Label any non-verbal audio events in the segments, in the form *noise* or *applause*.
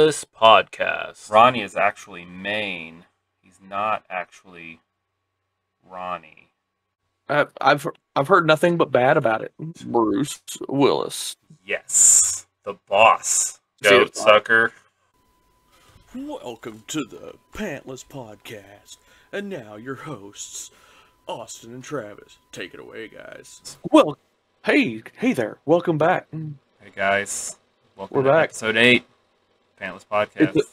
on the Pantless Podcast. Ronnie is actually Maine. He's not actually Ronnie. I, I've I've heard nothing but bad about it. Bruce Willis. Yes, the boss. See Goat sucker. Welcome to the Pantless Podcast. And now your hosts, Austin and Travis. Take it away, guys. Well, hey, hey there. Welcome back. Hey guys, welcome We're to back. episode eight, Pantless Podcast. It's a-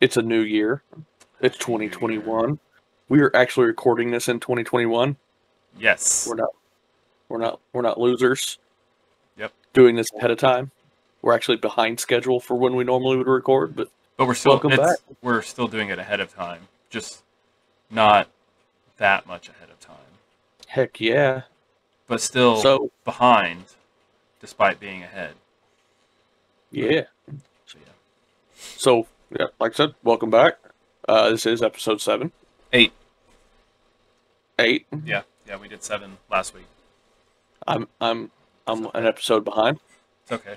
It's a new year. It's 2021. We are actually recording this in 2021. yes, We're not we're not we're not losers. Yep. Doing this ahead of time. We're actually behind schedule for when we normally would record, but but we're still welcome back. we're still doing it ahead of time, just not that much ahead of time, heck yeah. but still So, behind, despite being ahead. yeah. So yeah, like I said, welcome back. Uh, this is episode 7. eight. 8. Yeah, yeah, we did seven last week. I'm I'm I'm an episode behind. It's okay.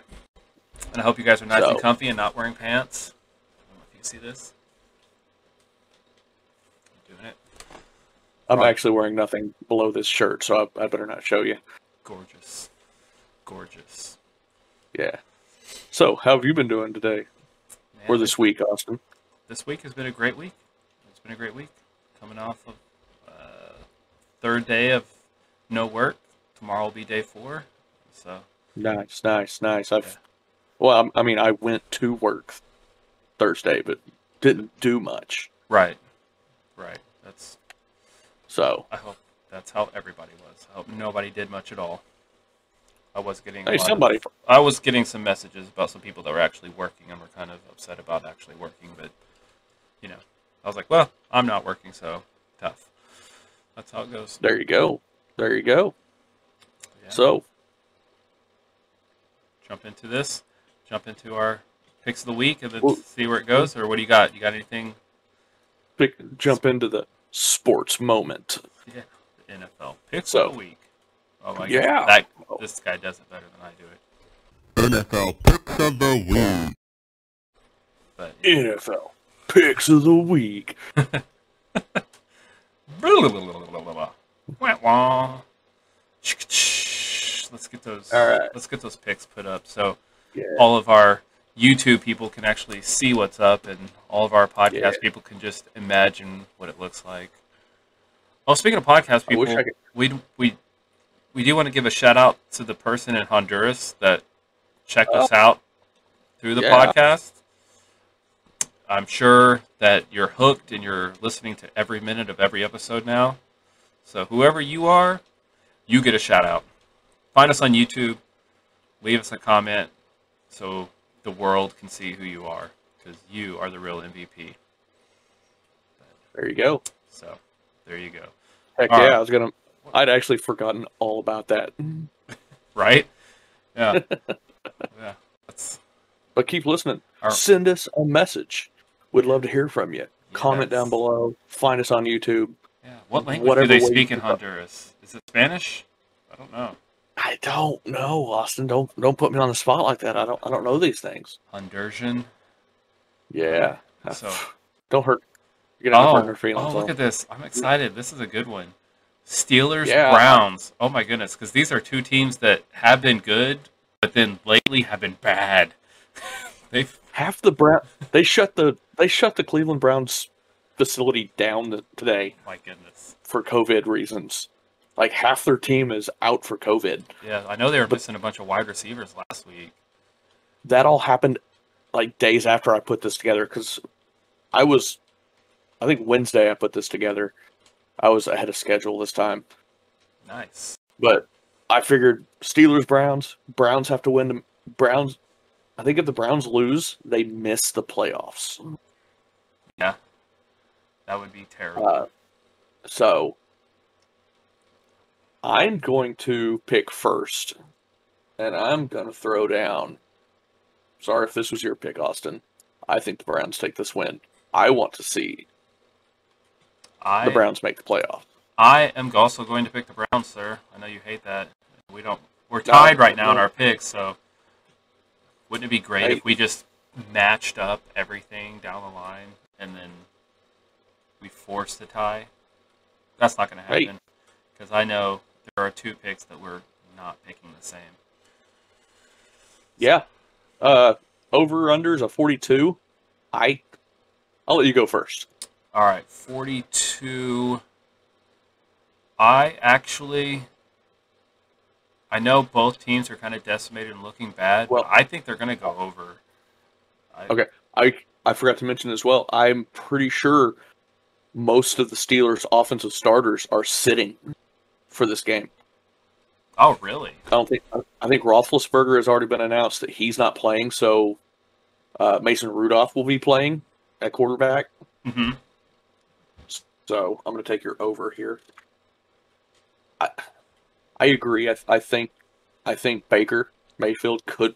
And I hope you guys are nice and comfy and not wearing pants. I don't know if you see this. I'm doing it. I'm Right. actually wearing nothing below this shirt, so I, I better not show you. Gorgeous. Gorgeous. Yeah. So, how have you been doing today Man, or this week, Austin? this week has been a great week. It's been a great week. Coming off of uh, third day of no work. Tomorrow will be day four. So Nice, nice, nice. I've Yeah. well, I'm- I mean, I went to work Thursday, but didn't do much. right, right. That's. So, I hope that's how everybody was. I hope nobody did much at all. I was getting. hey, lot of- somebody. I was getting some messages about some people that were actually working and were kind of upset about actually working, but you know, I was like, well, I'm not working, so tough. That's how it goes. There you go. There you go. Yeah. So, jump into this, jump into our picks of the week, and then Well- see where it goes. Or what do you got? You got anything? pick, jump into the sports moment. Yeah, the NFL picks So- of the week. Oh my Yeah. god, that this guy does it better than I do it. NFL Picks of the Week. But NFL picks of the week. *laughs* Wah, wah. Let's get those. All right. Let's get those picks put up so Yeah. all of our YouTube people can actually see what's up, and all of our podcast Yeah. people can just imagine what it looks like. Oh, speaking of podcast I wish people, I could- we we we do want to give a shout out to the person in Honduras that checked us out through the Oh. Yeah. podcast. I'm sure that you're hooked and you're listening to every minute of every episode now. So whoever you are, you get a shout out. Find us on YouTube, leave us a comment so the world can see who you are because you are the real MVP. There you go. So there you go. Heck All yeah, right. I was gonna. I'd actually forgotten all about that. Right? Yeah. *laughs* yeah. That's But keep listening. Our- Send us a message. We'd love to hear from you. Comment down below. Find us on YouTube. Yeah. What language Whatever do they speak in. Honduras? Is it Spanish? I don't know. I don't know, Austin. Don't don't put me on the spot like that. I don't I don't know these things. Hondursian. Yeah. So don't hurt. You're gonna oh, hurt her feelings. oh, look at this! I'm excited. This is a good one. Steelers Yeah. Browns. Oh my goodness, because these are two teams that have been good, but then lately have been bad. *laughs* They've Half the Brown they shut the they shut the Cleveland Browns facility down today oh my goodness. for COVID reasons. Like half their team is out for COVID. Yeah, I know they were But- missing a bunch of wide receivers last week. That all happened like days after I put this together because I was, I think Wednesday I put this together. I was ahead of schedule this time, Nice. but I figured Steelers Browns Browns have to win. The Browns, I think if the Browns lose, they miss the playoffs. Yeah, that would be terrible. Uh, so I'm going to pick first, and I'm going to throw down. Sorry if this was your pick, Austin. I think the Browns take this win. I want to see I the Browns make the playoff. I am also going to pick the Browns, sir. I know you hate that. We don't. We're tied right now in our picks, so wouldn't it be great Hey. if we just matched up everything down the line and then we force the tie. That's not going to happen because I know there are two picks that we're not picking the same. Yeah. Uh, over unders a 42. I, I'll let you go first. All right, 42. I actually. I know both teams are kind of decimated and looking bad, Well- but I think they're going to go over. I, Okay. I, I forgot to mention as well. I'm pretty sure most of the Steelers' offensive starters are sitting for this game. Oh, really? I don't think. I think Roethlisberger has already been announced that he's not playing, so uh, Mason Rudolph will be playing at quarterback. hmm So I'm going to take your over here. I, I agree. I, I think, I think Baker Mayfield could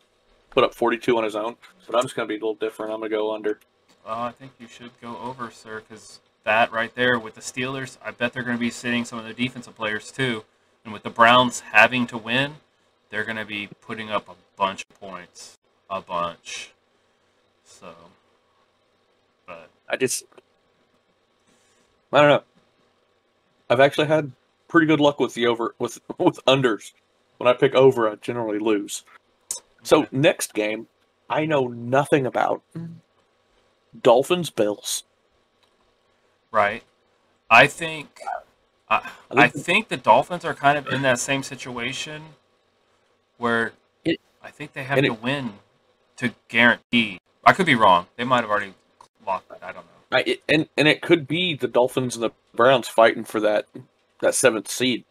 put up 42 on his own, but I'm just going to be a little different. I'm going to go under. Well, I think you should go over, sir, because that right there with the Steelers, I bet they're going to be sitting some of their defensive players too. And with the Browns having to win, they're going to be putting up a bunch of points. A bunch. So, but I just, I don't know. I've actually had pretty good luck with the over with *laughs* with unders. When I pick over, I generally lose. So next game, I know nothing about. Dolphins Bills. right. I think I, I think- the Dolphins are kind of in that same situation where It- I think they have and to it- win to guarantee. I could be wrong. They might have already locked it. I don't know. I, it, and and it could be the Dolphins and the Browns fighting for that that seventh seed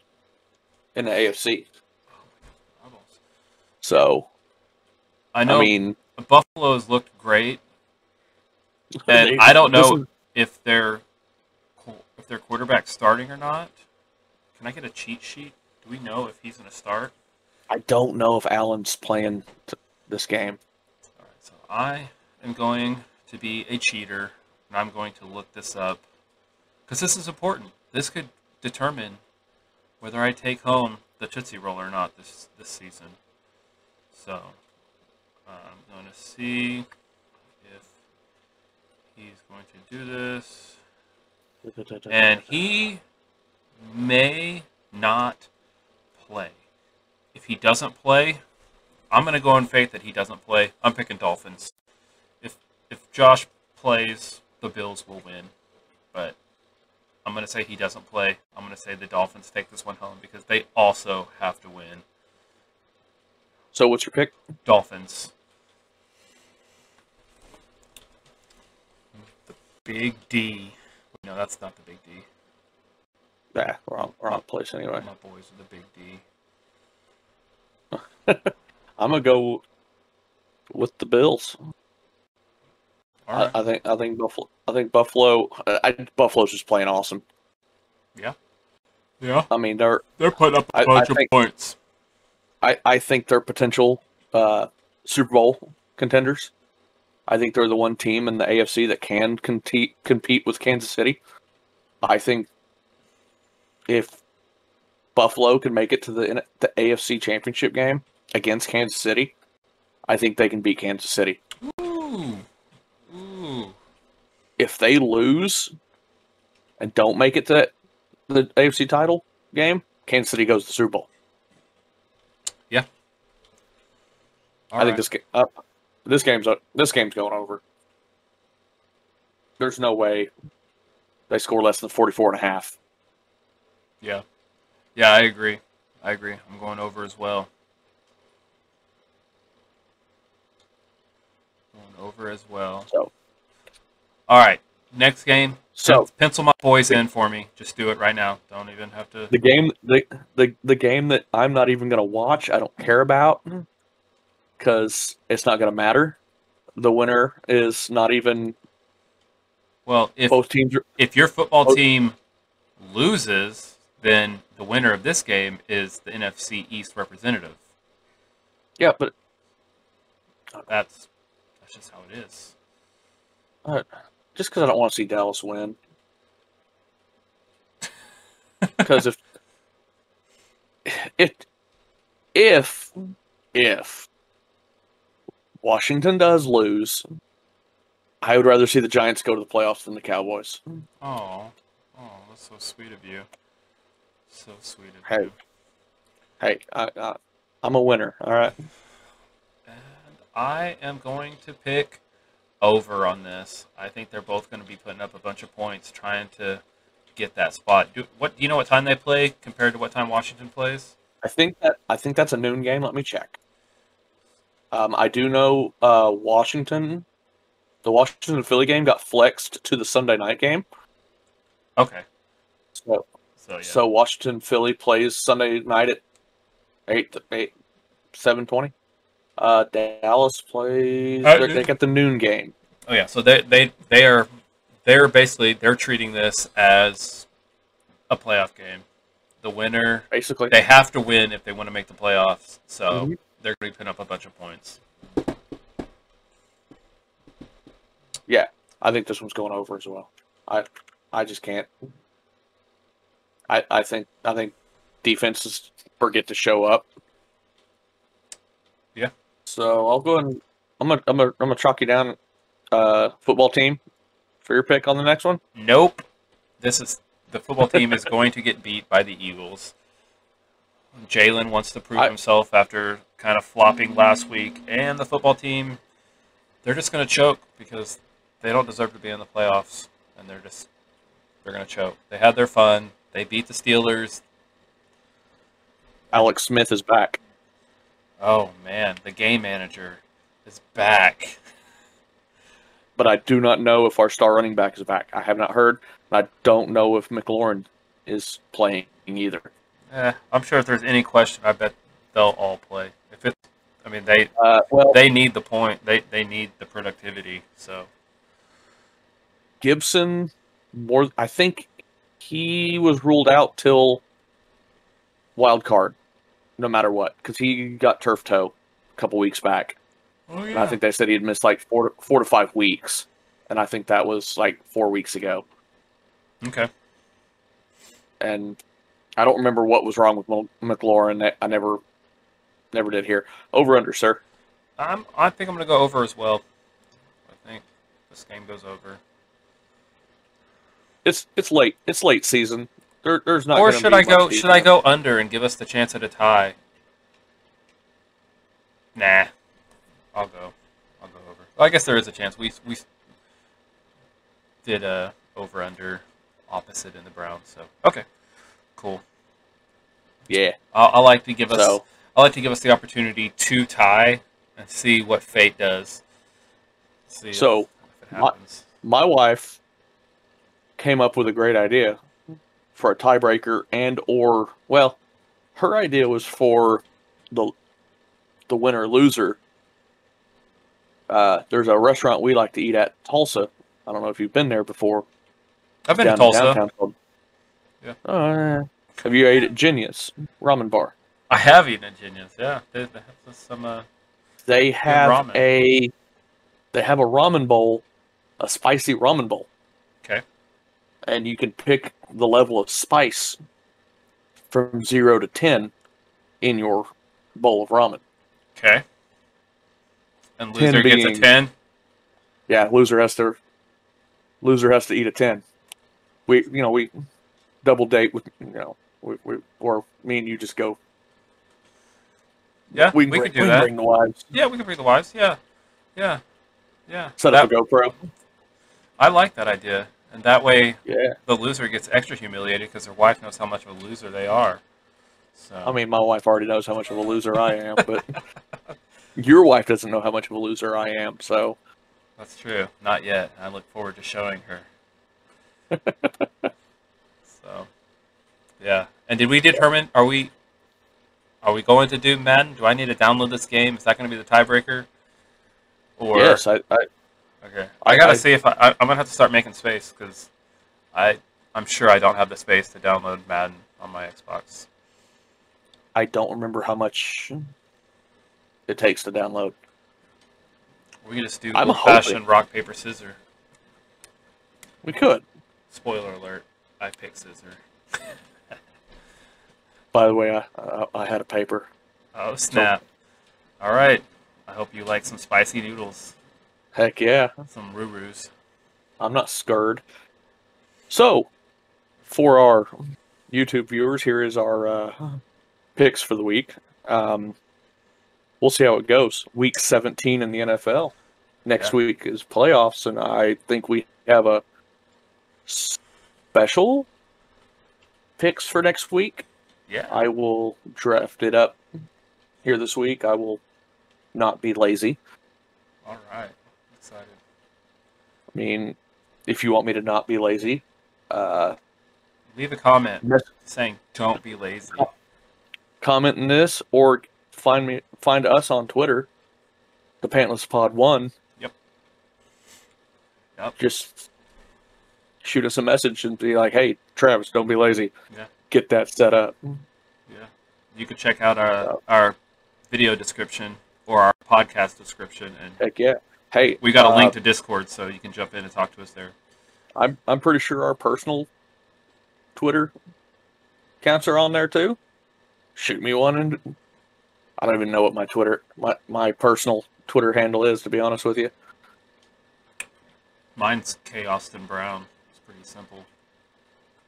in the AFC. So I know I mean, Buffalo's looked great, *laughs* and they- I don't know is- if their if their quarterback's starting or not. Can I get a cheat sheet? Do we know if he's going to start? I don't know if Allen's playing t- this game. All right, so I am going to be a cheater, and I'm going to look this up because this is important. This could determine whether I take home the Tootsie Roll or not this this season. So I'm going to see if he's going to do this, and he may not play. If he doesn't play, I'm going to go in faith that he doesn't play. I'm picking Dolphins. If if Josh plays, the Bills will win. But I'm going to say he doesn't play. I'm going to say the Dolphins take this one home because they also have to win. So what's your pick? Dolphins. The Big D. No, that's not the Big D. Nah, wrong wrong place anyway. My boys are the Big D. *laughs* I'm gonna go with the Bills. All I. I think I think Buffalo. I think Buffalo. I, Buffalo's just playing awesome. yeah, Yeah. I mean, they're. they're putting up a I- I bunch of think- points. I, I think they're potential uh, Super Bowl contenders. I think they're the one team in the AFC that can compete compete with Kansas City. I think if Buffalo can make it to the the AFC Championship game against Kansas City, I think they can beat Kansas City. Ooh. Ooh. If they lose and don't make it to the AFC title game, Kansas City goes to the Super Bowl. All I think this game, uh, this game's uh, this game's going over. There's no way they score less than 44 and a half. Yeah. Yeah, I agree. I agree. I'm going over as well. Going over as well. So, All right. Next game. so pencil my boys in for me. Just do it right now. Don't even have to. the game, the the the game that I'm not even going to watch, I don't care about because it's not going to matter. The winner is not even Well, if both teams. Are, if your football Oh. team loses, then the winner of this game is the NFC East representative. yeah, but That's that's just how it is. Just because I don't want to see Dallas win. *laughs* Because if if if if Washington does lose, I would rather see the Giants go to the playoffs than the Cowboys. Oh, oh, that's so sweet of you. So sweet of Hey. you. Hey, I, I, I'm a winner. All right. And I am going to pick over on this. I think they're both going to be putting up a bunch of points trying to get that spot. Do what? Do you know what time they play compared to what time Washington plays? I think that I think that's a noon game. Let me check. Um, I do know uh, Washington, the Washington Philly game got flexed to the Sunday night game. Okay, So, so yeah. so Washington Philly plays Sunday night at eight eight seven twenty. Uh, Dallas plays. Uh, they- got the noon game. oh yeah, so they they they are they're basically they're treating this as a playoff game. The winner Basically, they have to win if they want to make the playoffs. So Mhm. they're going to be putting up a bunch of points. Yeah, I think this one's going over as well. I I just can't. I I think I think defenses forget to show up. So I'll go and I'm gonna I'm gonna I'm gonna chalk you down uh football team for your pick on the next one. Nope. This is the football team is going to get beat by the Eagles. Jalen wants to prove I- himself after kind of flopping last week, and the football team, they're just going to choke because they don't deserve to be in the playoffs, and they're just they're going to choke. They had their fun. They beat the Steelers. Alex Smith is back. Oh man, the game manager is back. But I do not know if our star running back is back. I have not heard. I don't know if McLaurin is playing either. Eh, I'm sure if there's any question, I bet they'll all play. If it's, I mean, they Uh, well, they need the point. They they need the productivity. So Gibson more I think he was ruled out till wild card no matter what cuz he got turf toe a couple weeks back. oh And I think they said he had missed like 4 to, 4 to 5 weeks and I think that was like 4 weeks ago. okay. And I don't remember what was wrong with McLaurin. I never never did hear. Over under, sir. I'm I think I'm gonna go over as well. I think this game goes over. It's it's late. It's late season. There, there's not or should I go? Should I go under and give us the chance at a tie? Nah, I'll go. I'll go over. Well, I guess there is a chance. We we did a over under opposite in the Browns. So okay, cool. Yeah. I, I like to give us. So I like to give us the opportunity to tie and see what fate does. See So, if it my- my wife came up with a great idea for a tiebreaker and or well her idea was for the the winner loser uh, there's a restaurant we like to eat at tulsa i don't know if you've been there before I've been to Tulsa. Yeah. Uh, have you ate at Genius ramen bar I have eaten at Genius. Yeah, they, they have some. Uh, they have a they have a ramen bowl a spicy ramen bowl okay. And you can pick the level of spice from zero to ten in your bowl of ramen. Okay. And 10 loser gets a ten. Yeah, loser has to loser has to eat a ten. We you know we double date with you know we, we or me and you just go. Yeah, we, we, can bring, could do we can that. bring the wives. Yeah, we can bring the wives. Yeah, yeah, yeah. Set That- up a GoPro. I like that idea, and that way Yeah, the loser gets extra humiliated because their wife knows how much of a loser they are. So I mean my wife already knows how much of a loser I am, but *laughs* your wife doesn't know how much of a loser I am. So that's true. Not yet. I look forward to showing her. *laughs* so, yeah. And did we determine? Are we? Are we going to do Madden? Do I need to download this game? Is that going to be the tiebreaker? Or yes, I, I Okay. I gotta I- see if I, I I'm gonna have to start making space because I I'm sure I don't have the space to download Madden on my Xbox. I don't remember how much it takes to download. We can just do I'm old fashioned hoping- rock paper scissor. We could. Spoiler alert: I pick scissor. By the way, I I, I had a paper. Oh snap! All right, I hope you like some spicy noodles, Heck yeah. some roo-roos. I'm not scared. So, for our YouTube viewers, here is our uh, picks for the week. Um, we'll see how it goes. Week 17 in the NFL. Next Yeah. week is playoffs, and I think we have a special picks for next week. Yeah. I will draft it up here this week. I will not be lazy. All right. Excited. I mean, if you want me to not be lazy, uh, Leave a comment saying "Don't be lazy." comment in this or find me find us on Twitter, the Pantless Pod One. Yep. Yep. Just shoot us a message and be like, "Hey, Travis, don't be lazy. Yeah. Get that set up." Yeah. You can check out our our video description or our podcast description, and Heck yeah! Hey, we got a uh, link to Discord, so you can jump in and talk to us there. I'm I'm pretty sure our personal Twitter accounts are on there too. Shoot me one, and I don't even know what my Twitter my my personal Twitter handle is. To be honest with you, Mine's K Austin Brown. It's pretty simple.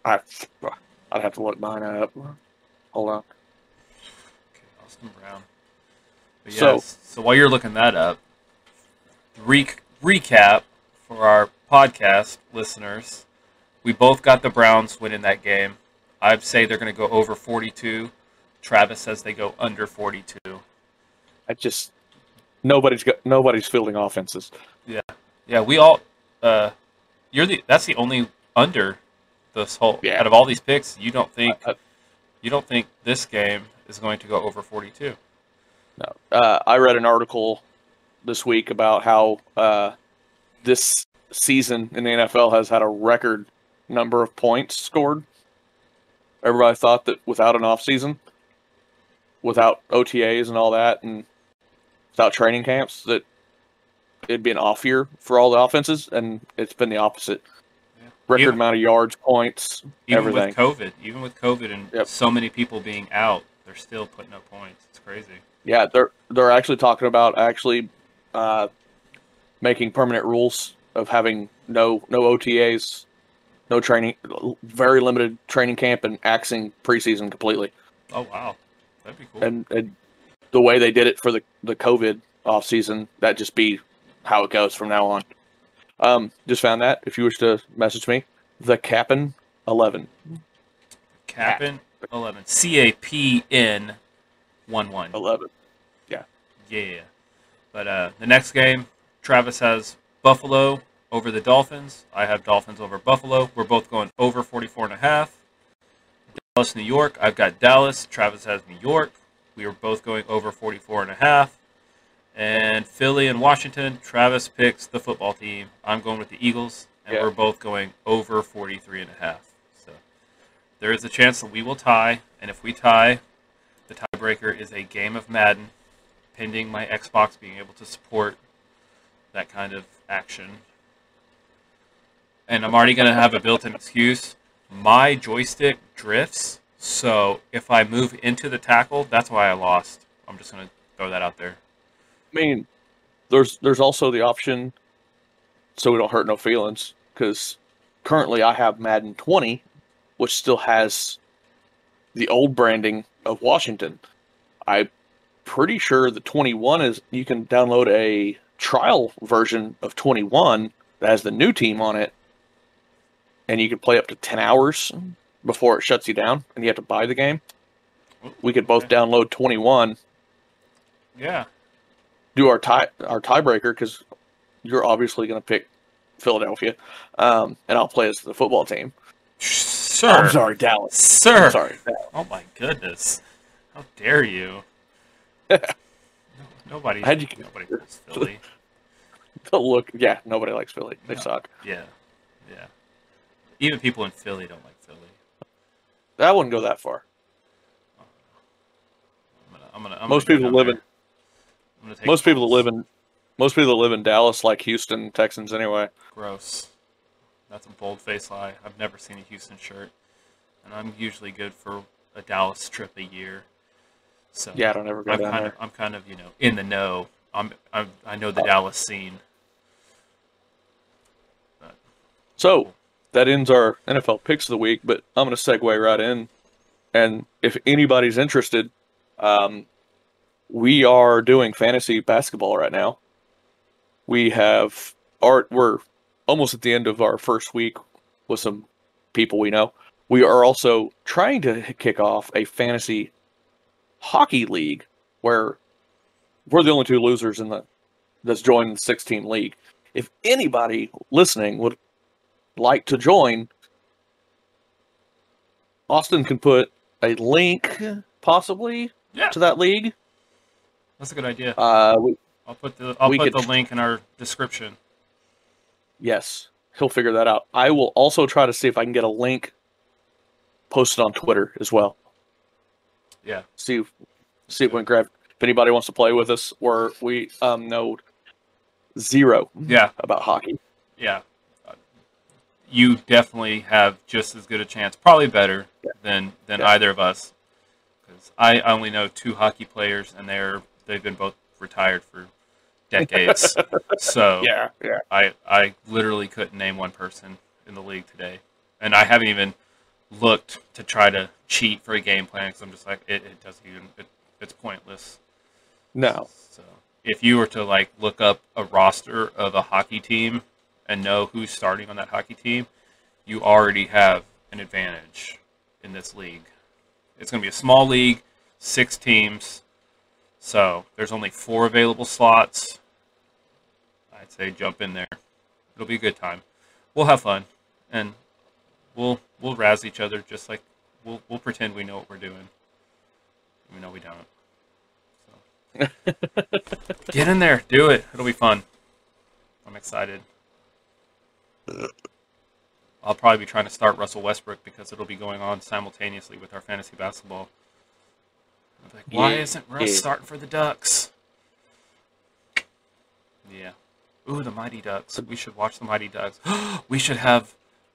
I I'd have to look mine up. Hold on. K Austin Brown. But So- yes, so while you're looking that up, re- recap for our podcast listeners. We both got the Browns winning that game. I'd say they're going to go over 42. Travis says they go under 42. I just nobody's got nobody's fielding offenses. Yeah, yeah. we all. Uh, you're the. That's the only under this whole. Yeah. Out of all these picks, you don't think Uh, you don't think this game is going to go over 42. No, uh, I read an article this week about how uh, this season in the NFL has had a record number of points scored. Everybody thought that without an off season, without OTAs and all that, and without training camps, that it'd be an off year for all the offenses, and it's been the opposite. Yeah. Record Even- amount of yards, points, Even everything. with COVID, even with COVID and Yep. so many people being out, they're still putting up points. It's crazy. Yeah, they're they're actually talking about actually uh, making permanent rules of having no no OTAs, no training, very limited training camp, and axing preseason completely. Oh wow, that'd be cool. And, and the way they did it for the the COVID off season, that just be how it goes from now on. Um, just found that. If you wish to message me, the Cap'n eleven. Cap'n eleven, C A P N one one. Eleven. Yeah. But uh, the next game, Travis has Buffalo over the Dolphins. I have Dolphins over Buffalo. We're both going over 44 and a half. Dallas, New York. I've got Dallas. Travis has New York. We are both going over 44 and a half. And Philly and Washington. Travis picks the football team. I'm going with the Eagles, and Yeah. we're both going over 43 and a half. So there is a chance that we will tie, and if we tie, the tiebreaker is a game of Madden pending my Xbox being able to support that kind of action. And I'm already going to have a built in excuse. My joystick drifts, so if I move into the tackle, that's why I lost. I'm just going to throw that out there. I mean, there's there's also the option, so we don't hurt no feelings. Because currently I have Madden 20, which still has the old branding of Washington. I'm pretty sure the 21 is you can download a trial version of 21 that has the new team on it, and you can play up to 10 hours before it shuts you down, and you have to buy the game. We could both Okay. download 21 Yeah. do our tie our tiebreaker because you're obviously going to pick Philadelphia, um, and I'll play as the football team. Sir. I'm sorry, Dallas. Sir. I'm sorry. Oh my goodness. How dare you? No- *laughs* nobody, How'd you- nobody likes Philly. *laughs* The look, yeah, nobody likes Philly. They No. suck. Yeah. Yeah. Even people in Philly don't like Philly. I wouldn't go that far. I'm gonna, I'm gonna, I'm Most gonna people live there. in I'm gonna take most people that live in most people that live in Dallas like Houston Texans anyway. Gross. That's a bold face lie. I've never seen a Houston shirt, and I'm usually good for a Dallas trip a year. So Yeah, I don't ever go I'm down kind there. of, I'm kind of, you know, in the know I'm, I'm I know the Oh. Dallas scene. So that ends our NFL picks of the week, but I'm going to segue right in. And if anybody's interested, um, we are doing fantasy basketball right now. We have art. We're almost at the end of our first week with some people we know. We are also trying to kick off a fantasy hockey league where we're the only two losers in the that's joined the 16 league. If anybody listening would like to join, Austin can put a link possibly Yeah, to that league. that's a good idea. Uh, we, I'll put the I'll put could- the link in our description. yes, he'll figure that out. I will also try to see if I can get a link posted on Twitter as well. Yeah. See, if- see if we grab if anybody wants to play with us. Or we um know zero Yeah, about hockey. yeah. You definitely have just as good a chance, probably better Yeah. than than Yeah. either of us. Because I only know two hockey players, and they're they've been both retired for decades. *laughs* so Yeah, yeah. I I literally couldn't name one person in the league today, and I haven't even looked to try to cheat for a game plan because I'm just like it, it doesn't even it, it's pointless. No, So if you were to like look up a roster of a hockey team and know who's starting on that hockey team, you already have an advantage in this league. It's going to be a small league, six teams. So there's only four available slots. I'd say jump in there. It'll be a good time. We'll have fun and we'll we'll razz each other just like we'll we'll pretend we know what we're doing. We know we don't. *laughs* Get in there, do it. It'll be fun. I'm excited. I'll probably be trying to start Russell Westbrook because it'll be going on simultaneously with our fantasy basketball. I'm like, why Yeah. isn't Russ Yeah. starting for the Ducks? Yeah. Ooh, the Mighty Ducks. We should watch the Mighty Ducks. *gasps* we should have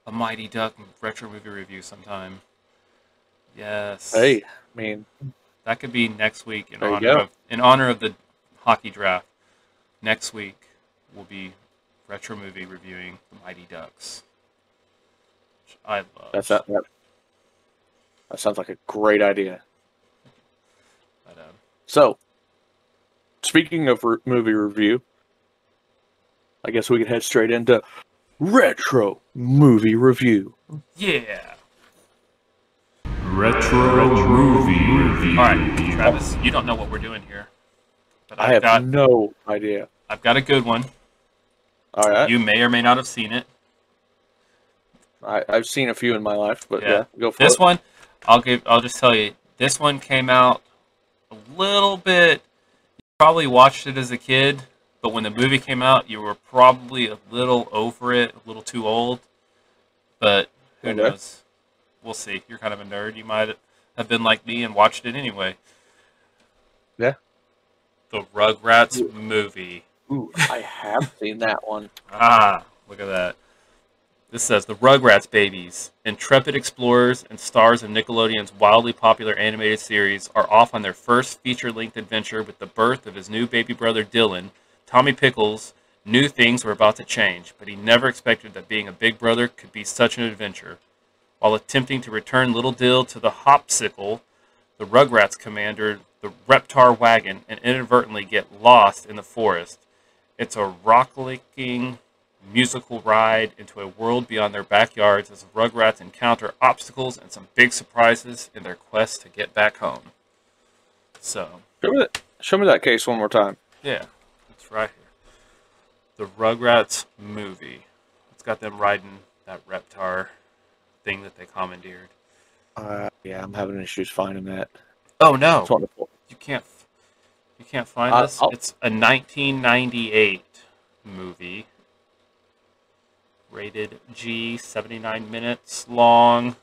a Mighty Duck retro movie review sometime. Yes. hey, I mean, That could be next week in honor of in honor of the hockey draft. Next week will be retro movie reviewing the Mighty Ducks. Which I love. that's that. That, that sounds like a great idea. But, um, So, speaking of re- movie review, I guess we could head straight into retro movie review. yeah. Retro Retro movie review. All right, Travis. You don't know what we're doing here, but I I've have got no idea. I've got a good one. All right, You may or may not have seen it. I, I've seen a few in my life, but yeah, Yeah. go for This it. one, I'll give. I'll just tell you, this one came out a little bit. You probably watched it as a kid, but when the movie came out, you were probably a little over it, a little too old. But who Okay. knows? We'll see. You're kind of a nerd. You might have been like me and watched it anyway. Yeah. The Rugrats movie. Ooh, I have seen that one. *laughs* Ah, look at that. This says the Rugrats babies, intrepid explorers and stars of Nickelodeon's wildly popular animated series, are off on their first feature-length adventure with the birth of his new baby brother Dylan. Tommy Pickles knew things were about to change, but he never expected that being a big brother could be such an adventure. While attempting to return Little Dil to the Hopsicle, the Rugrats commander the Reptar wagon and inadvertently get lost in the forest. It's a rock-licking musical ride into a world beyond their backyards as the Rugrats encounter obstacles and some big surprises in their quest to get back home. So, Show me that, show me that case one more time. yeah, right here. The Rugrats movie. It's got them riding that Reptar thing that they commandeered. Uh, yeah, I'm having issues finding that. Oh no, It's wonderful. you can't you can't find Uh, this. I'll- It's a 1998 movie, rated G, 79 minutes long.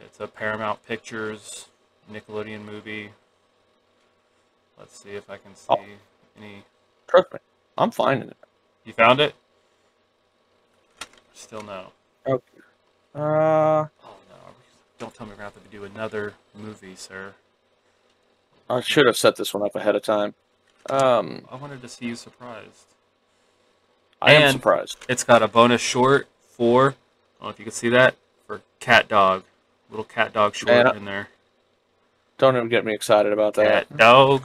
It's a Paramount Pictures Nickelodeon movie. Let's see if I can see Oh. Any. Trust me, I'm finding it. You found it? Still no. Okay. Uh, Oh no! Don't tell me we're gonna have to do another movie, sir. I should have set this one up ahead of time. Um, I wanted to see you surprised. I am surprised. It's got a bonus short for, I don't know if you can see that, for Cat Dog. Little Cat Dog short Man, in there. Don't even get me excited about that. Cat Dog,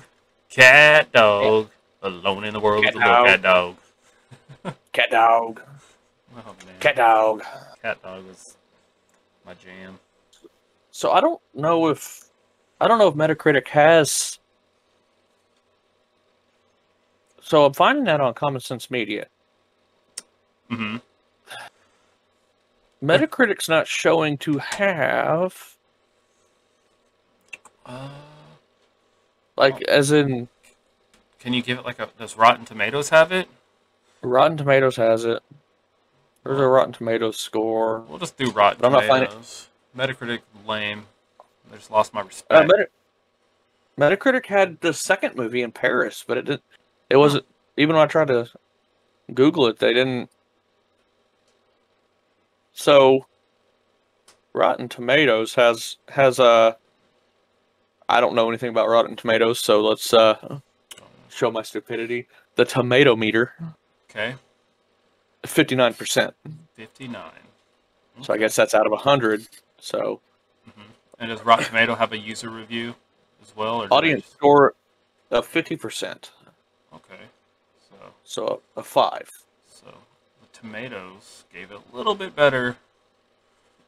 Cat Dog, alone in the world Cat with a little dog. Cat Dog. Cat dog. Oh man, Cat dog. Cat Dog was my jam. So I don't know if I don't know if Metacritic has. So I'm finding that on Common Sense Media. hmm Metacritic's not showing to have Uh, like as in can you give it like a? Does Rotten Tomatoes have it? Rotten Tomatoes has it. There's a Rotten Tomatoes score. We'll just do Rotten But I'm not finding- Tomatoes. Metacritic lame. I just lost my Uh, respect. Meta- Metacritic had the second movie in Paris, but it didn't. It wasn't even when I tried to Google it, they didn't. So, Rotten Tomatoes has has a. I don't know anything about Rotten Tomatoes, so let's uh, show my stupidity. The tomato meter, okay, fifty nine percent. fifty-nine. So I guess that's out of hundred. So mm-hmm. And does Rotten Tomato have a user review as well? Or audience just- score of fifty percent. Okay, so So a five. so the tomatoes gave it a little bit better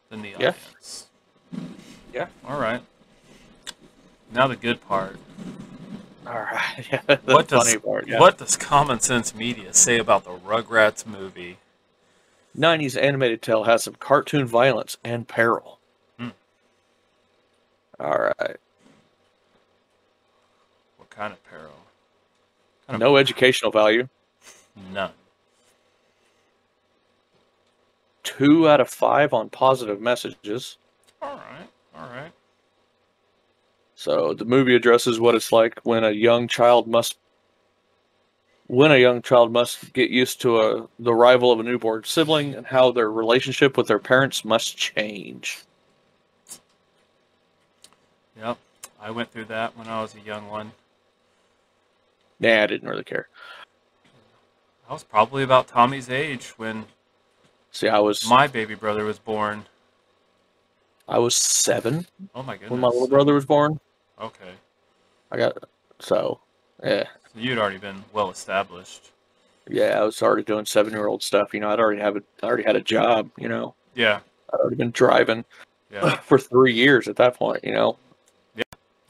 than the audience. Yeah. Yeah. All right. Now the good part. All right. *laughs* Yeah, What does funny part. Yeah. what does Common Sense Media say about the Rugrats movie? 90s animated tale has some cartoon violence and peril. Hmm. All right. What kind of peril? Kind of No educational value. none. Two out of five on positive messages. All right. All right. So the movie addresses what it's like when a young child must when a young child must get used to a the arrival of a newborn sibling and how their relationship with their parents must change. Yep. I went through that when I was a young one. Nah, I didn't really care. I was probably about Tommy's age when See, I was my baby brother was born. I was seven Oh my goodness. when my little brother was born. Okay. I got so yeah. So you'd already been well established. Yeah, I was already doing seven year old stuff. You know, I'd already have a, I already had a job. You know, Yeah. I'd already been driving Yeah. *laughs* for three years at that point. You know, Yeah.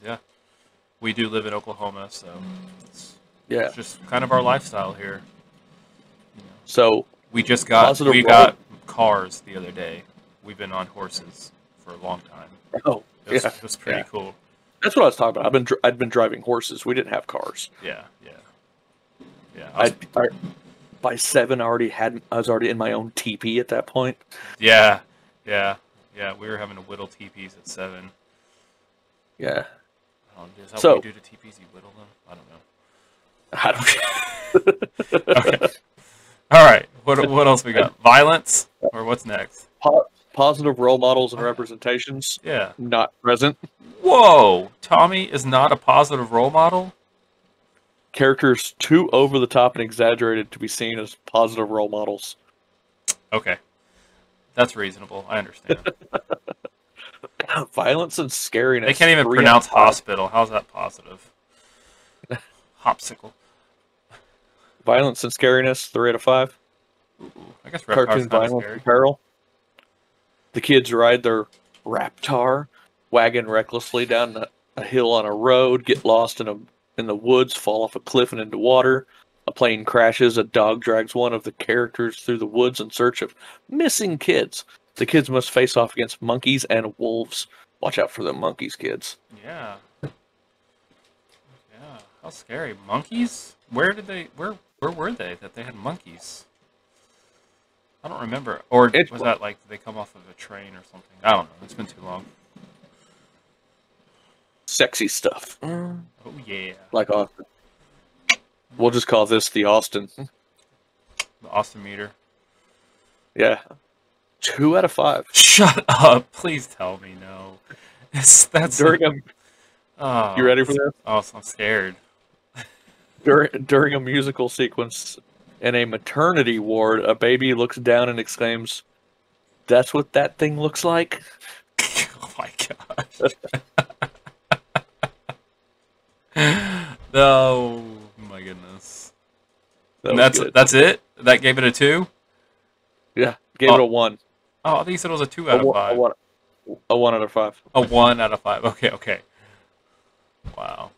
Yeah. we do live in Oklahoma, so it's, yeah. it's just kind of our lifestyle here. You know, So we just got we roll. got cars the other day. We've been on horses for a long time. oh It was, yeah, it was pretty yeah. cool. That's what I was talking about. I've been dr- I'd been driving horses. We didn't have cars. Yeah, yeah, yeah. I was, I, I by seven I already had I was already in my own teepee at that point. yeah, yeah, yeah. We were having to whittle teepees at seven. Yeah, I don't know, is that So- what you do to teepees? You whittle them? I don't know. I don't. *laughs* Okay. All right. What what else we got? Violence or what's next? Po- positive role models and oh. representations Yeah. not present. Whoa, Tommy is not a positive role model. Characters too over the top and exaggerated to be seen as positive role models. Okay, that's reasonable. I understand. *laughs* Violence and scariness. They can't even pronounce hospital. How's that positive? *laughs* Hopsicle. Violence and scariness, three out of five. Ooh, I guess Cartoon Reptar's kind violence scary. and peril. The kids ride their Reptar wagon recklessly down a, a hill on a road, get lost in a in the woods, fall off a cliff and into water. A plane crashes. A dog drags one of the characters through the woods in search of missing kids. The kids must face off against monkeys and wolves. Watch out for the monkeys, kids. Yeah. Yeah. How scary. Monkeys? Where did they? Where where were they that they had monkeys? I don't remember. Or It's- was that like they come off of a train or something? I don't know. It's been too long. Sexy stuff. Oh yeah. Like Austin. We'll just call this the Austin. The Austin meter. Yeah. Two out of five. Shut up! Please tell me no. It's, that's During a, oh, you ready for this? Oh, I'm scared. during during a musical sequence in a maternity ward, a baby looks down and exclaims, "That's what that thing looks like." *laughs* oh my god! *laughs* oh my goodness. That that's good. that's it. That gave it a two. yeah. Gave Oh. it a oh. one. Oh, I think you said it was a two A out of one, a five. one. A one out of five. A one out of five. Okay, okay. Wow.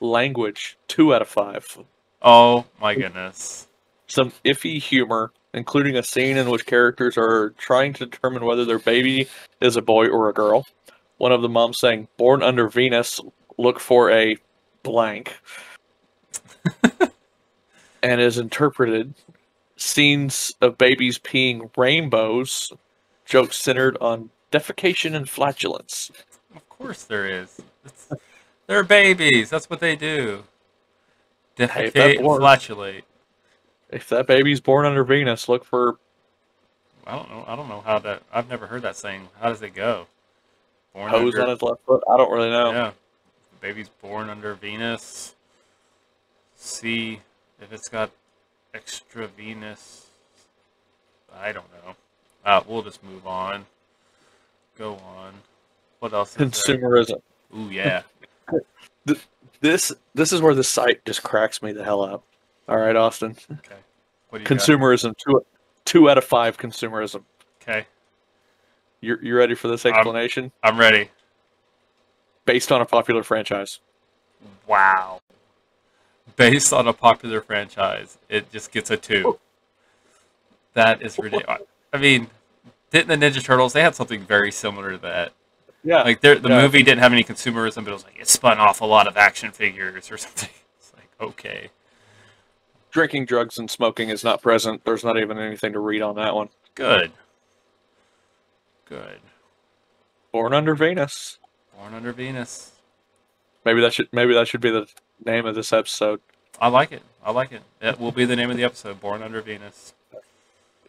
Language, two out of five. Oh my goodness. Some iffy humor, including a scene in which characters are trying to determine whether their baby is a boy or a girl. One of the moms saying, "Born under Venus, look for a blank," *laughs* and is interpreted scenes of babies peeing rainbows. Jokes centered on defecation and flatulence. Of course there is. It's, they're babies. That's what they do. Hey, if that Defecate and works. flatulate. If that baby's born under Venus, look for I don't know. I don't know how that. I've never heard that saying. How does it go? Born hose under, on his left foot. I don't really know. Yeah. Baby's born under Venus. See if it's got extra Venus. I don't know. Uh, we'll just move on. Go on. What else? Consumerism. Ooh yeah. *laughs* This this is where the site just cracks me the hell up. All right, Austin. Okay. What do you got? Consumerism. Two two out of five. Consumerism. Okay. You you ready for this explanation? I'm ready. Based on a popular franchise. Wow. Based on a popular franchise, it just gets a two. That is ridiculous. I mean, didn't the Ninja Turtles? They had something very similar to that. Yeah. Like the Yeah. movie didn't have any consumerism, but it was like it spun off a lot of action figures or *laughs* something. It's like okay, drinking, drugs, and smoking is not present. There's not even anything to read on that one. good, good. Born under Venus. Born under Venus. Maybe that should maybe that should be the name of this episode. I like it. I like it. It will be the name of the episode. Born under Venus.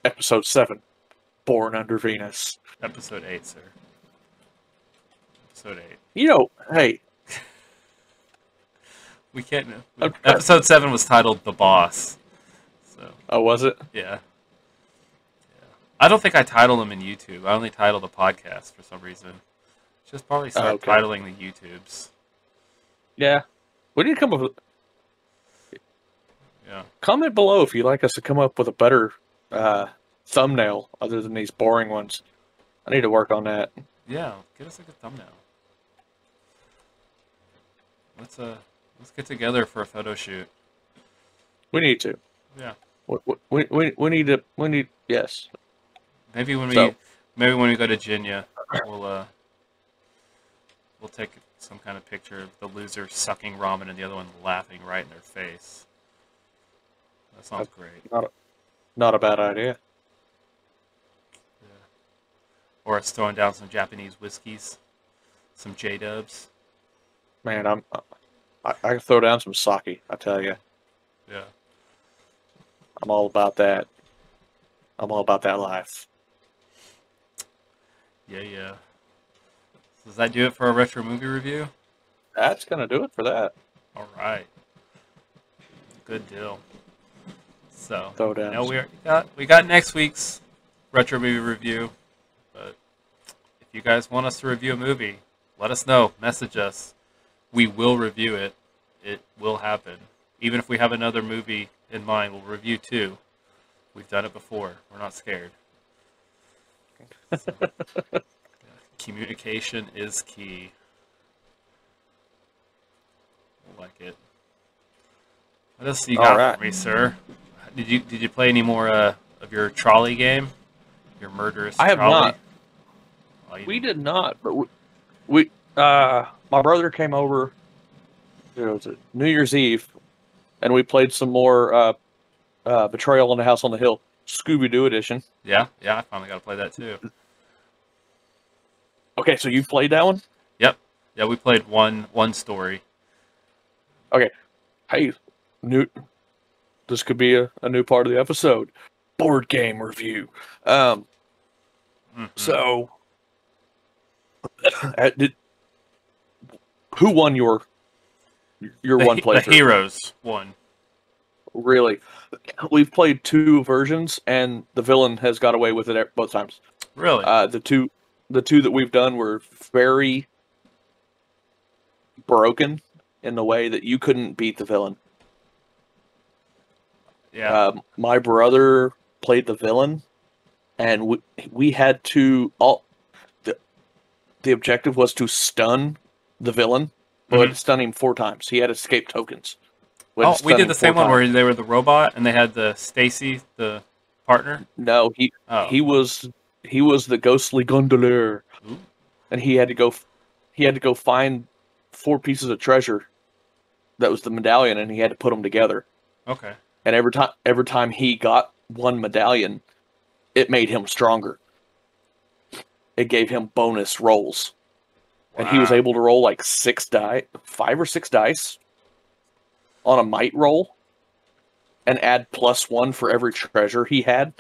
Episode seven. Born under Venus. Episode eight, sir. Episode eight. You know, hey, We can't. I'm Episode seven was titled "The Boss," so oh was it? yeah. yeah. I don't think I titled them in YouTube. I only titled the podcast for some reason. Just probably start Oh, okay. titling the YouTubes. Yeah. We need to come up with Yeah. comment below if you'd like us to come up with a better uh, thumbnail other than these boring ones. I need to work on that. Yeah. Get us a good thumbnail. Let's uh let's get together for a photo shoot. We need to. Yeah. We, we, we, we need to. We need. Yes. Maybe when we So- maybe when we go to Jinya, we'll uh we'll take some kind of picture of the loser sucking ramen and the other one laughing right in their face. That sounds great. Not a bad idea. Or us throwing down some Japanese whiskeys, some J Dubs. Man, I'm. I, I can throw down some sake. I tell you, Yeah. I'm all about that. I'm all about that life. Yeah, yeah. Does that do it for our retro movie review? That's gonna do it for that. All right. Good deal. So, Throw down. now we are- we got we got next week's retro movie review. But if you guys want us to review a movie, let us know. Message us. We will review it. It will happen. Even if we have another movie in mind, we'll review two. We've done it before. We're not scared. So, *laughs* yeah, communication is key. I like it. What else do you All got right. for me, sir? Did you did you play any more uh, of your trolley game? Your murderous I have trolley? not. Oh, We didn't- did not, but we, we uh, my brother came over. You know, it was New Year's Eve, and we played some more uh, uh, Betrayal on the House on the Hill, Scooby Doo edition. Yeah, yeah, I finally got to play that too. Okay, so you played that one? Yep. Yeah, we played one one story. Okay. Hey, new. This could be a, a new part of the episode. Board game review. Um, Mhm. so, *coughs* did who won your Your the, one he- the heroes won. Really, we've played two versions, and the villain has got away with it both times. Really? Uh, the two, the two that we've done were very broken in the way that you couldn't beat the villain. yeah. Um, my brother played the villain, and we we had to all the the objective was to stun the villain, but mm-hmm. stun him four times. He had escape tokens. to oh, we did the same four one where they were the robot and they had the Stacy, the partner. no, he Oh, he was he was the ghostly gondolier, Ooh. and he had to go he had to go find four pieces of treasure. That was the medallion, and he had to put them together. okay. and every time every time he got one medallion it made him stronger it gave him bonus rolls and he was able to roll like six die five or six dice on a might roll and add plus one for every treasure he had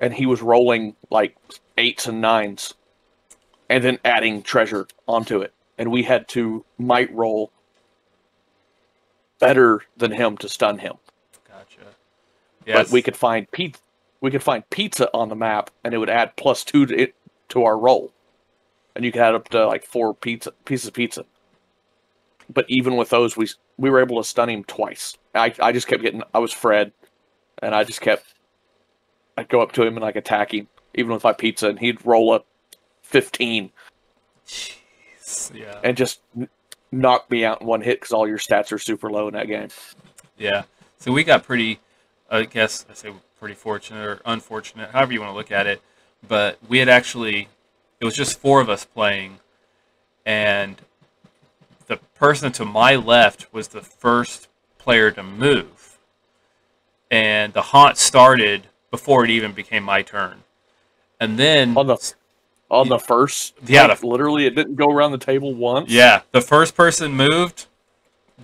and he was rolling like eights and nines and then adding treasure onto it and we had to might roll better than him to stun him Gotcha. Yes. but we could find pizza. We could find pizza on the map, and it would add plus two to it to our roll, and you could add up to like four pizza pieces of pizza. But even with those, we we were able to stun him twice. I I just kept getting. I was Fred, and I just kept. I'd go up to him and like attack him, even with my pizza, and he'd roll up fifteen Yeah. and just n- knock me out in one hit because all your stats are super low in that game. Yeah. So we got pretty, I guess I say pretty fortunate or unfortunate, however you want to look at it. But we had actually, it was just four of us playing, and the person to my left was the first player to move, and the haunt started before it even became my turn, and then On the on the first, Yeah, like, the- literally, it didn't go around the table once. Yeah, the first person moved.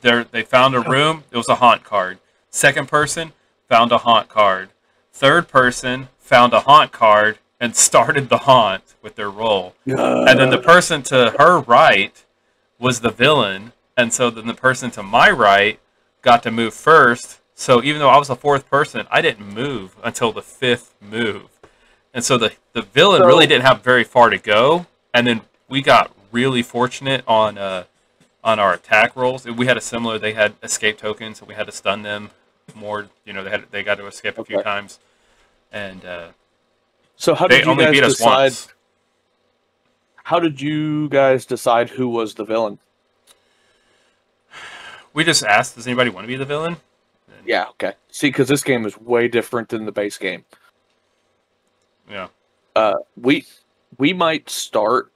There, they found a room. It was a haunt card. Second person found a haunt card. Third person found a haunt card and started the haunt with their roll. And then the person to her right was the villain, and so then the person to my right got to move first. So even though I was the fourth person, I didn't move until the fifth move. And so the the villain So- really didn't have very far to go. And then we got really fortunate on uh on our attack rolls. We had a similar. They had escape tokens, so we had to stun them more. You know, they had they got to escape a few times, and uh, So how they did you guys decide? How did you guys decide who was the villain? We just asked, does anybody want to be the villain? Yeah, okay. See, because this game is way different than the base game. Yeah. Uh, we we might start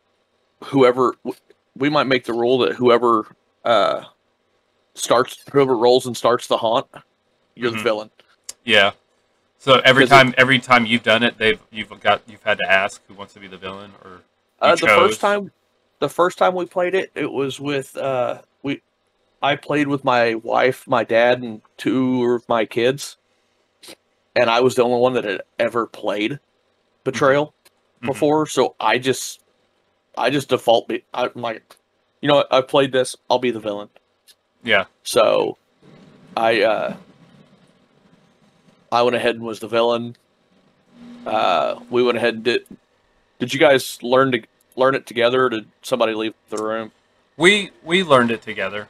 whoever we might make the rule that whoever uh starts whoever rolls and starts the haunt, you're Mhm. the villain. Yeah. So every 'Cause it- time, every time you've done it, they've you've got you've had to ask who wants to be the villain, or Uh, the first time, the first time we played it, it was with uh, we. I played with my wife, my dad, and two of my kids, and I was the only one that had ever played Betrayal Mhm. before. So I just, I just default. Be, I'm like, you know, what, I played this. I'll be the villain. yeah, So, I uh, I went ahead and was the villain. Uh, we went ahead and did. Did you guys learn to learn it together? Or did somebody leave the room? we we learned it together.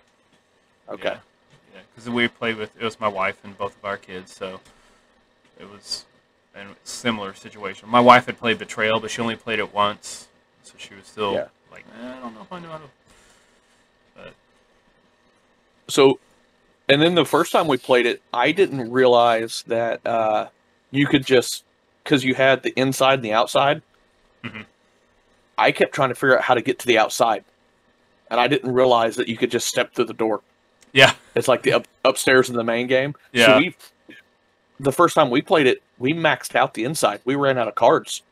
Okay. Yeah, yeah, because we played with it was my wife and both of our kids, so it was a similar situation. My wife had played Betrayal, but she only played it once, so she was still Yeah. like, eh, I don't know if I know how to. So, and then the first time we played it, I didn't realize that uh, you could just because you had the inside and the outside. Mhm. I kept trying to figure out how to get to the outside, and I didn't realize that you could just step through the door. Yeah, It's like the up, upstairs in the main game. Yeah. So we, the first time we played it, we maxed out the inside. We ran out of cards.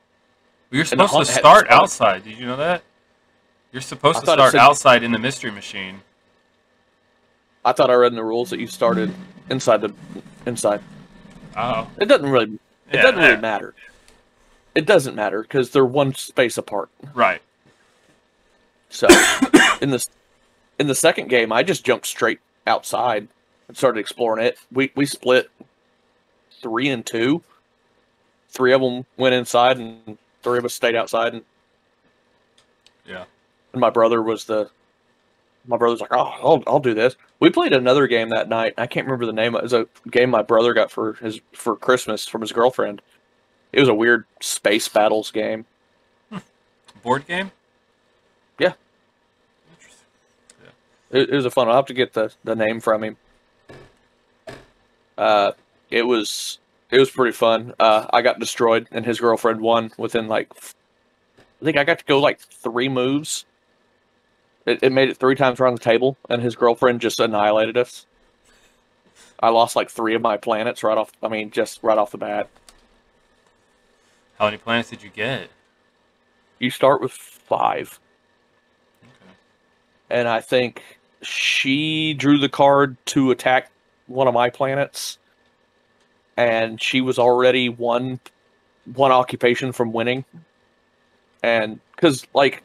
we were supposed to start outside. Did you know that? You're supposed I to start said- outside in the mystery machine. I thought I read in the rules that you started inside the inside. Oh, It doesn't really. It Yeah, doesn't really matter. It doesn't matter because they're one space apart. right. So *coughs* in this in the second game, I just jumped straight outside and started exploring it. We we split three and two. Three of them went inside, and three of us stayed outside. And, Yeah. and my brother was the. My brother's like, oh, I'll, I'll do this. We played another game that night. I can't remember the name. It was a game my brother got for his for Christmas from his girlfriend. It was a weird space battles game. *laughs* Board game? Yeah. Interesting. It, it was a fun. One. I'll have to get the, the name from him. Uh, it was it was pretty fun. Uh, I got destroyed, and his girlfriend won within like, I think I got to go like three moves. It, it made it three times around the table, and his girlfriend just annihilated us. I lost like three of my planets right off. I mean, just right off the bat. How many planets did you get? You start with five. Okay. and I think she drew the card to attack one of my planets, and she was already one one occupation from winning. And because like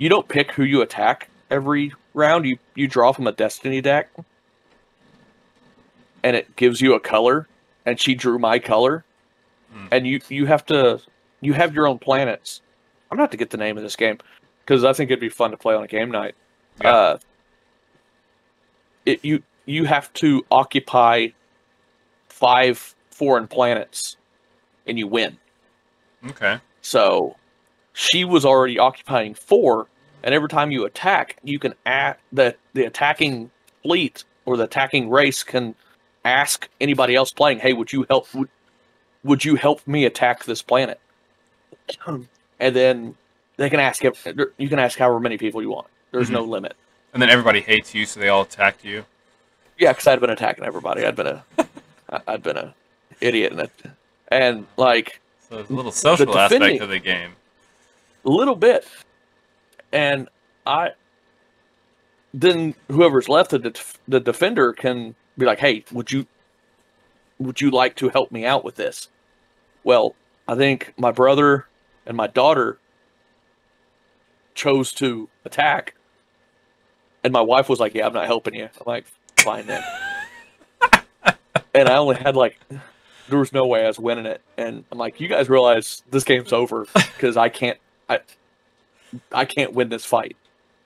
you don't pick who you attack every round, you you draw from a destiny deck, and it gives you a color. And she drew my color, Hmm. and you you have to you have your own planets. I'm gonna to get the name of this game because I think it'd be fun to play on a game night. Yeah. Uh, it you you have to occupy five foreign planets, and you win. Okay. So she was already occupying four, and every time you attack, you can add the the attacking fleet or the attacking race can ask anybody else playing, "Hey, would you help? Would, would you help me attack this planet?" *clears throat* and then they can ask if you can ask however many people you want. There's no mm-hmm. limit. And then everybody hates you, so they all attacked you. Yeah, because I'd been attacking everybody. I'd been a I'd been a idiot in it, and like So there's a little social aspect of the game. a little bit, and I then whoever's left, the def- the defender can be like, "Hey, would you would you like to help me out with this?" Well, I think my brother and my daughter chose to attack, and my wife was like, "Yeah, I'm not helping you." I'm like, "Fine then." *laughs* and I only had like there was no way I was winning it, and I'm like, "You guys realize this game's over because I can't I I can't win this fight.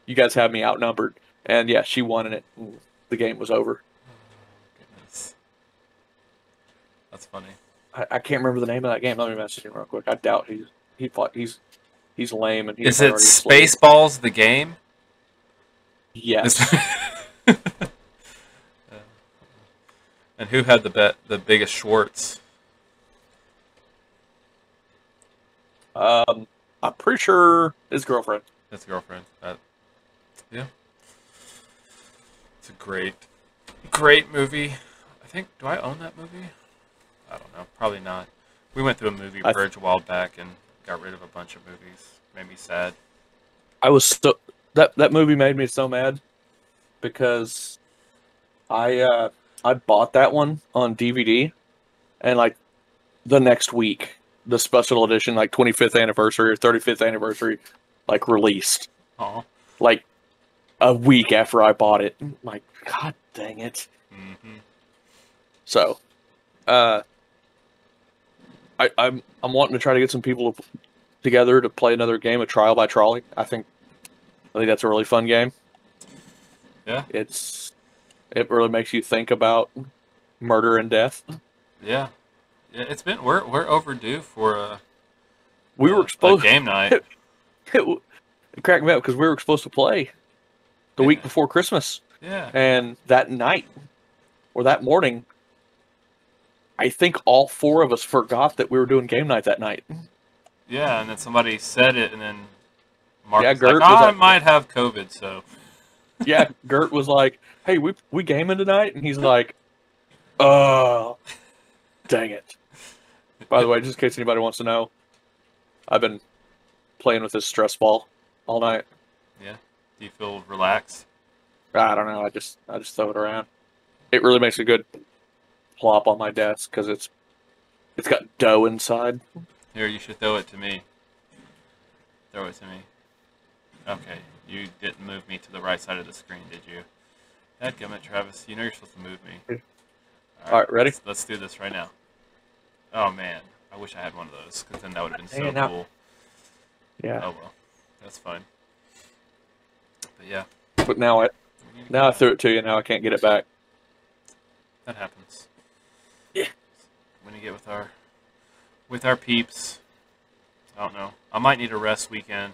You guys have me outnumbered." And yeah, she won and it. The game was over. Goodness. That's funny. I, I can't remember the name of that game. Let me message him real quick. I doubt he's he fought he's he's lame and he's Is it. Spaceballs the game? Yes. *laughs* And who had the bet the biggest Schwartz? um, I'm pretty sure his girlfriend. His girlfriend. That, yeah. It's a great, great movie. I think. Do I own that movie? I don't know. Probably not. We went through a movie I- purge a while back and got rid of a bunch of movies. Made me sad. I was so that that movie made me so mad because I uh I bought that one on DVD and like the next week the special edition like 25th anniversary or 35th anniversary like released Oh. like a week after I bought it. I'm like god dang it. hmm So uh I I'm I'm wanting to try to get some people to- together to play another game of Trial by Trolley. I think I think that's a really fun game. Yeah. It's it really makes you think about murder and death. Yeah. Yeah. It's been we're we're overdue for a, We were supposed game night. *laughs* it, it cracked me up because we were supposed to play the week before Christmas, Yeah. and that night or that morning, I think all four of us forgot that we were doing game night that night. Yeah, and then somebody said it, and then Mark Yeah, was like, Gert "Oh, was ah, I like- might have COVID, so *laughs* Yeah, Gert was like, "Hey, we we gaming tonight," and he's like, "Oh, dang it." By the way, just in case anybody wants to know, I've been playing with this stress ball all night. Yeah. Do you feel relaxed?" I don't know. I just I just throw it around. It really makes a good plop on my desk because it's it's got dough inside. Here, you should throw it to me. Throw it to me. Okay. You didn't move me to the right side of the screen, did you? Dadgummit, Travis. You know you're supposed to move me. Alright, ready? Let's, let's do this right now. Oh man, I wish I had one of those, because then that would have been so Hey, cool. Yeah. Oh well, that's fine. But yeah, But now I we need to now I threw it to you. Now I can't get it back. That happens. Yeah. When you get with our with our peeps, I don't know. I might need a rest weekend.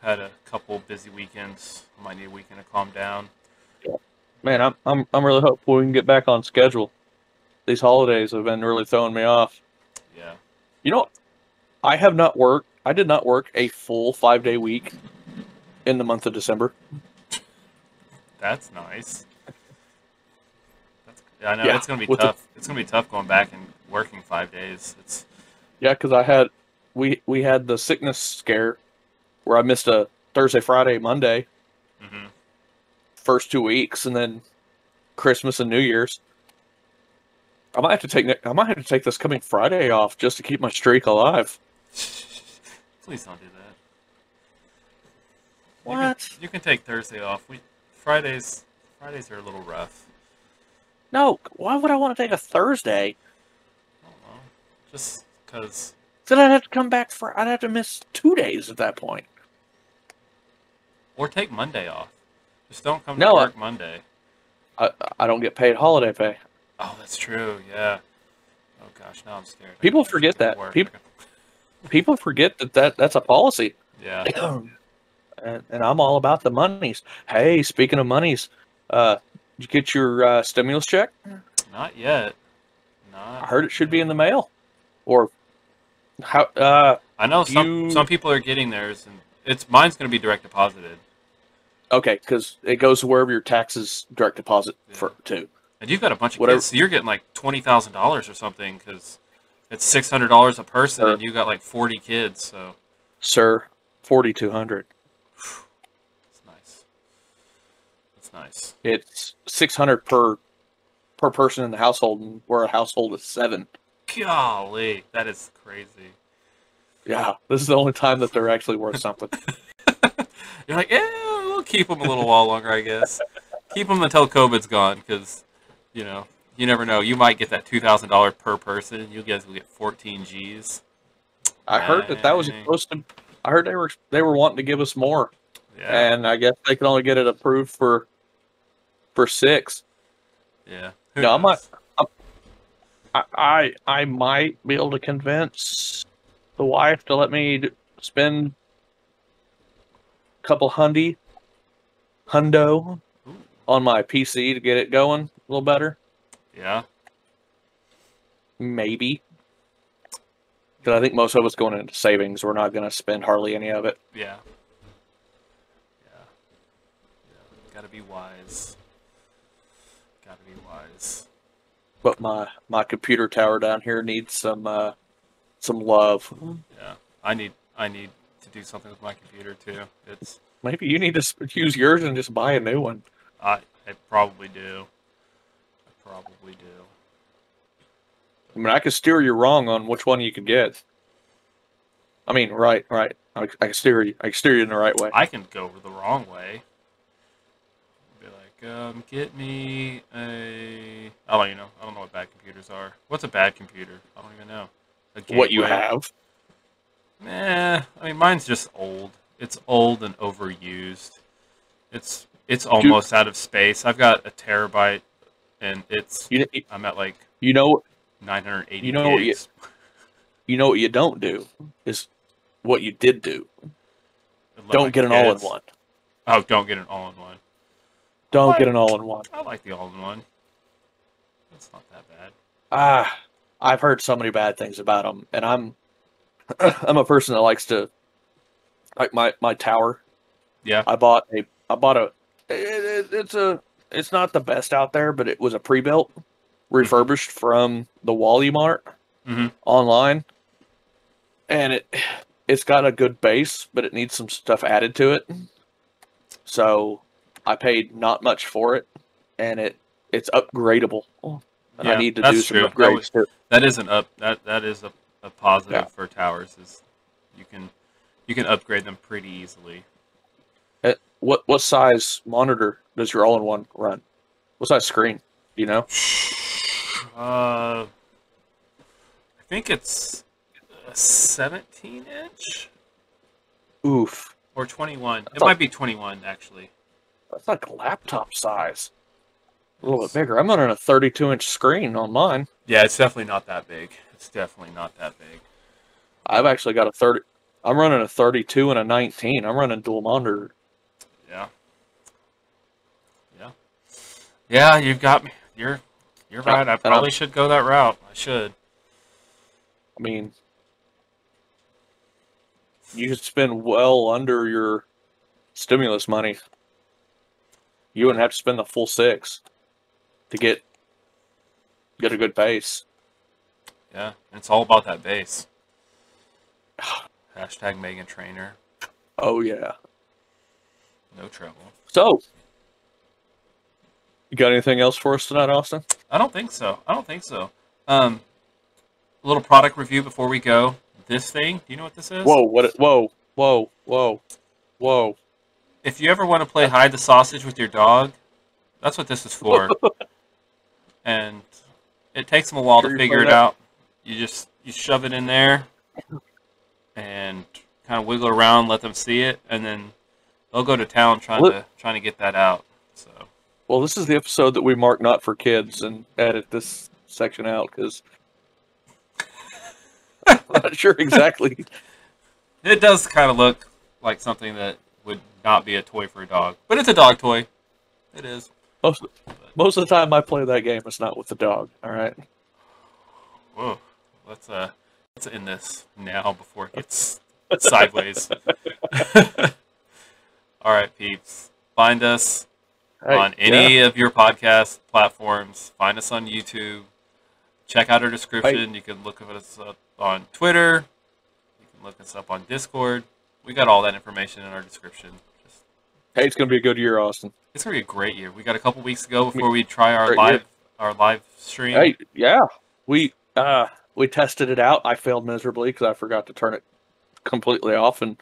Had a couple busy weekends. I might need a weekend to calm down. Man, I'm I'm I'm really hopeful we can get back on schedule. These holidays have been really throwing me off. Yeah. You know, I have not worked. I did not work a full five day week in the month of December. That's nice. That's, yeah, I know Yeah, it's gonna be with the- tough. It's gonna be tough going back and working five days. It's Yeah, because I had we we had the sickness scare where I missed a Thursday, Friday, Monday hmm first two weeks, and then Christmas and New Year's. I might have to take I might have to take this coming Friday off just to keep my streak alive. Please don't do that. You What? can, you can take Thursday off. We Fridays Fridays are a little rough. No, why would I want to take a Thursday? I don't know. Just because Then I'd have to come back for I'd have to miss two days at that point. Or take Monday off. Just don't come No, to I- work Monday. I I don't get paid holiday pay. Oh, that's true. Yeah. Oh gosh, now I'm scared. People forget that. work. Peop- People forget that, that that's a policy. Yeah. *clears throat* and, and I'm all about the monies. Hey, speaking of monies, uh, did you get your uh, stimulus check? Not yet. I heard it should be in the mail. Or how? Uh, I know some you- some people are getting theirs, and it's mine's going to be direct deposited. okay, because it goes wherever your taxes direct deposit for to. And you've got a bunch of Whatever- kids, so you're getting like twenty thousand dollars or something because it's six hundred dollars a person, Sure. and you got like forty kids. So Sir, forty two hundred. it's nice. It's nice. It's six hundred per per person in the household, and we're a household of seven. Golly, that is crazy. Yeah, this is the only time that they're actually worth something. *laughs* You're like, yeah, we'll keep them a little while longer, I guess. Keep them until COVID's gone, because you know you never know. You might get that two thousand dollars per person. You guys will get fourteen G's. I heard that that was supposed to. I heard they were they were wanting to give us more, Yeah, and I guess they can only get it approved for for six. yeah. Who No, I might- I, I I might be able to convince the wife to let me spend a couple hundy hundo Ooh, on my PC to get it going a little better. yeah. Maybe. Because I think most of us going into savings. We're not going to spend hardly any of it. Yeah. Yeah. Yeah. Gotta be wise. Gotta be wise. But my my computer tower down here needs some uh, some love. Yeah. I need I need to do something with my computer too. It's Maybe you need to use yours and just buy a new one. I I probably do. Probably do. I mean, I could steer you wrong on which one you could get. I mean, right, right. I, I can steer you. I can steer you in the right way. I can go the wrong way. Be like, um, get me a. I don't even know. I don't know what bad computers are. What's a bad computer? I don't even know. What you have? Nah, I mean mine's just old. It's old and overused. It's it's almost out of space. I've got a terabyte, and it's You I'm at like you know 980 You know what you- you know what you don't do is what you did do. My Don't get an all in one. Oh, don't get an all-in-one. Don't What? get an all in one. I like the all-in-one. That's not that bad. Ah, I've heard so many bad things about them, and I'm *clears throat* I'm a person that likes to like my my tower. Yeah. I bought a I bought a it, it- it's a it's not the best out there, but it was a pre-built, refurbished from the Wally Mart Mhm. online, and it it's got a good base, but it needs some stuff added to it. So I paid not much for it, and it it's upgradable. And I need to do some true. That upgrades. was- to it. That is an up. That that is a, a positive Yeah. for towers. Is you can you can upgrade them pretty easily. What what size monitor does your all-in-one run? What size screen? Do You know, Uh, I think it's a 17 inch oof, or 21. It might be 21 actually. that's like a laptop size. A little bit bigger. I'm running a 32-inch screen on mine. Yeah, it's definitely not that big. It's definitely not that big. I've actually got a 30. I'm running a 32 and a 19. I'm running dual monitor. Yeah. Yeah. Yeah, you've got me. You're you're right. I probably should go that route. I should. I mean, you could spend well under your stimulus money. You wouldn't have to spend the full six to get get a good base. Yeah, it's all about that base. *sighs* Hashtag Meghan Trainor. Oh yeah. No trouble. So, you got anything else for us tonight, Austin? I don't think so. I don't think so. Um, a little product review before we go. This thing, do you know what this is? Whoa! What? Whoa! Whoa! Whoa! Whoa! If you ever want to play hide the sausage with your dog, that's what this is for. *laughs* and it takes them a while Sure to figure it out. You just you shove it in there and kind of wiggle around, let them see it, and then they'll go to town trying Look- to trying to get that out. So Well, this is the episode that we mark not for kids and edit this section out because *laughs* I'm not sure exactly. *laughs* it does kind of look like something that would not be a toy for a dog, but it's a dog toy. It is. Most most of the time I play that game, it's not with the dog. All right. Whoa. Let's uh let's end this now before it gets sideways. *laughs* All right, peeps. Find us Hey, on any yeah. of your podcast platforms. Find us on YouTube. Check out our description. You can look us up on Twitter. You can look us up on Discord. We got all that information in our description. Just, Hey, it's gonna be a good year, Austin. it's gonna be a great year. We got a couple weeks to go before we try our Great live year. our live stream. Hey, yeah, we uh we tested it out. I failed miserably because I forgot to turn it completely off, and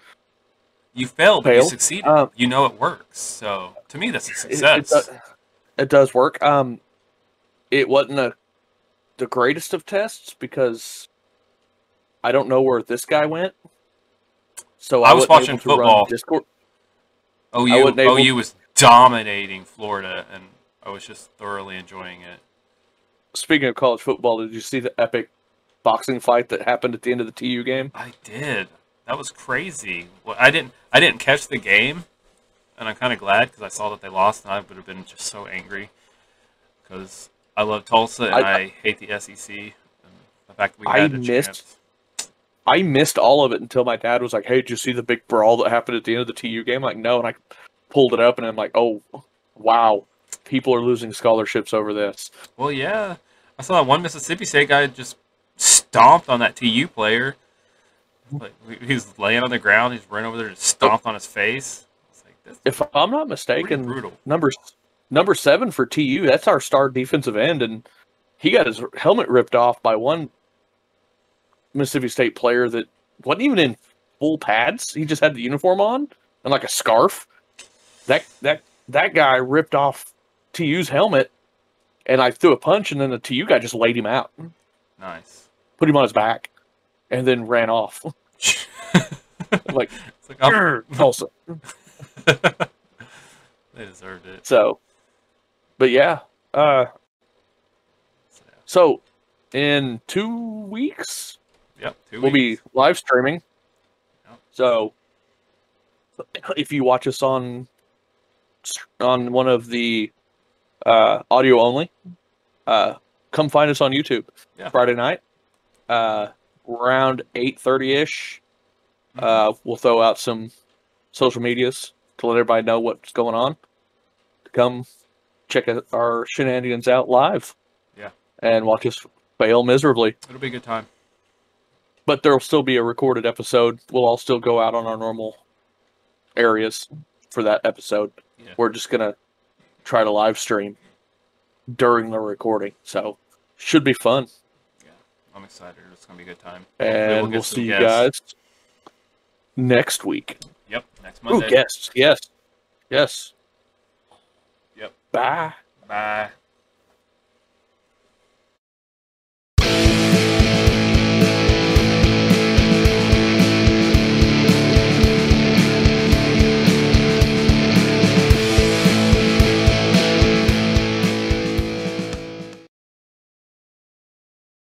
You failed, but you Failed. succeeded. Um, you know it works. So to me, that's a it, it, success. does, it does work. Um, it wasn't a the greatest of tests because I don't know where this guy went. So I was wasn't watching able to run football. Discord. OU, wasn't able- OU was dominating Florida, and I was just thoroughly enjoying it. Speaking of college football, did you see the epic boxing fight that happened at the end of the TU game? I did. That was crazy. Well, I didn't. I didn't catch the game, and I'm kind of glad because I saw that they lost, and I would have been just so angry because I love Tulsa and I, I- hate the SEC. And the fact that we I had a missed- chance. I missed all of it until my dad was like, "Hey, did you see the big brawl that happened at the end of the TU game?" I'm like, no, and I pulled it up, and I'm like, "Oh, wow, people are losing scholarships over this." Well, yeah, I saw that one Mississippi State guy just stomped on that TU player. Like he- he laying on the ground, he's ran over there and stomped on his face. It's like If I'm not mistaken, brutal. number number seven for TU, that's our star defensive end, and he got his helmet ripped off by one Mississippi State player that wasn't even in full pads. He just had the uniform on and like a scarf. That that that guy ripped off TU's helmet, and I threw a punch, and then the TU guy just laid him out, Nice. put him on his back, and then ran off. *laughs* *laughs* it's like like I'm, Tulsa. *laughs* *laughs* they deserved it. So, but yeah. Uh, So, in two weeks, Yep. Two we'll be live streaming. Yep. So if you watch us on on one of the uh, audio only, uh, come find us on YouTube Yeah. Friday night, uh, around eight thirty ish. Mhm. Uh, we'll throw out some social medias to let everybody know what's going on. To come check our shenanigans out live. Yeah. and watch us fail miserably It'll be a good time. but there'll still be a recorded episode. We'll all still go out on our normal areas for that episode. Yeah. We're just gonna try to live stream during the recording, so should be fun. I'm excited. It's gonna be a good time. And we'll some see you guys next week. Yep. Next Ooh, Monday. guests, yes, Yes. Yep. Bye. Bye.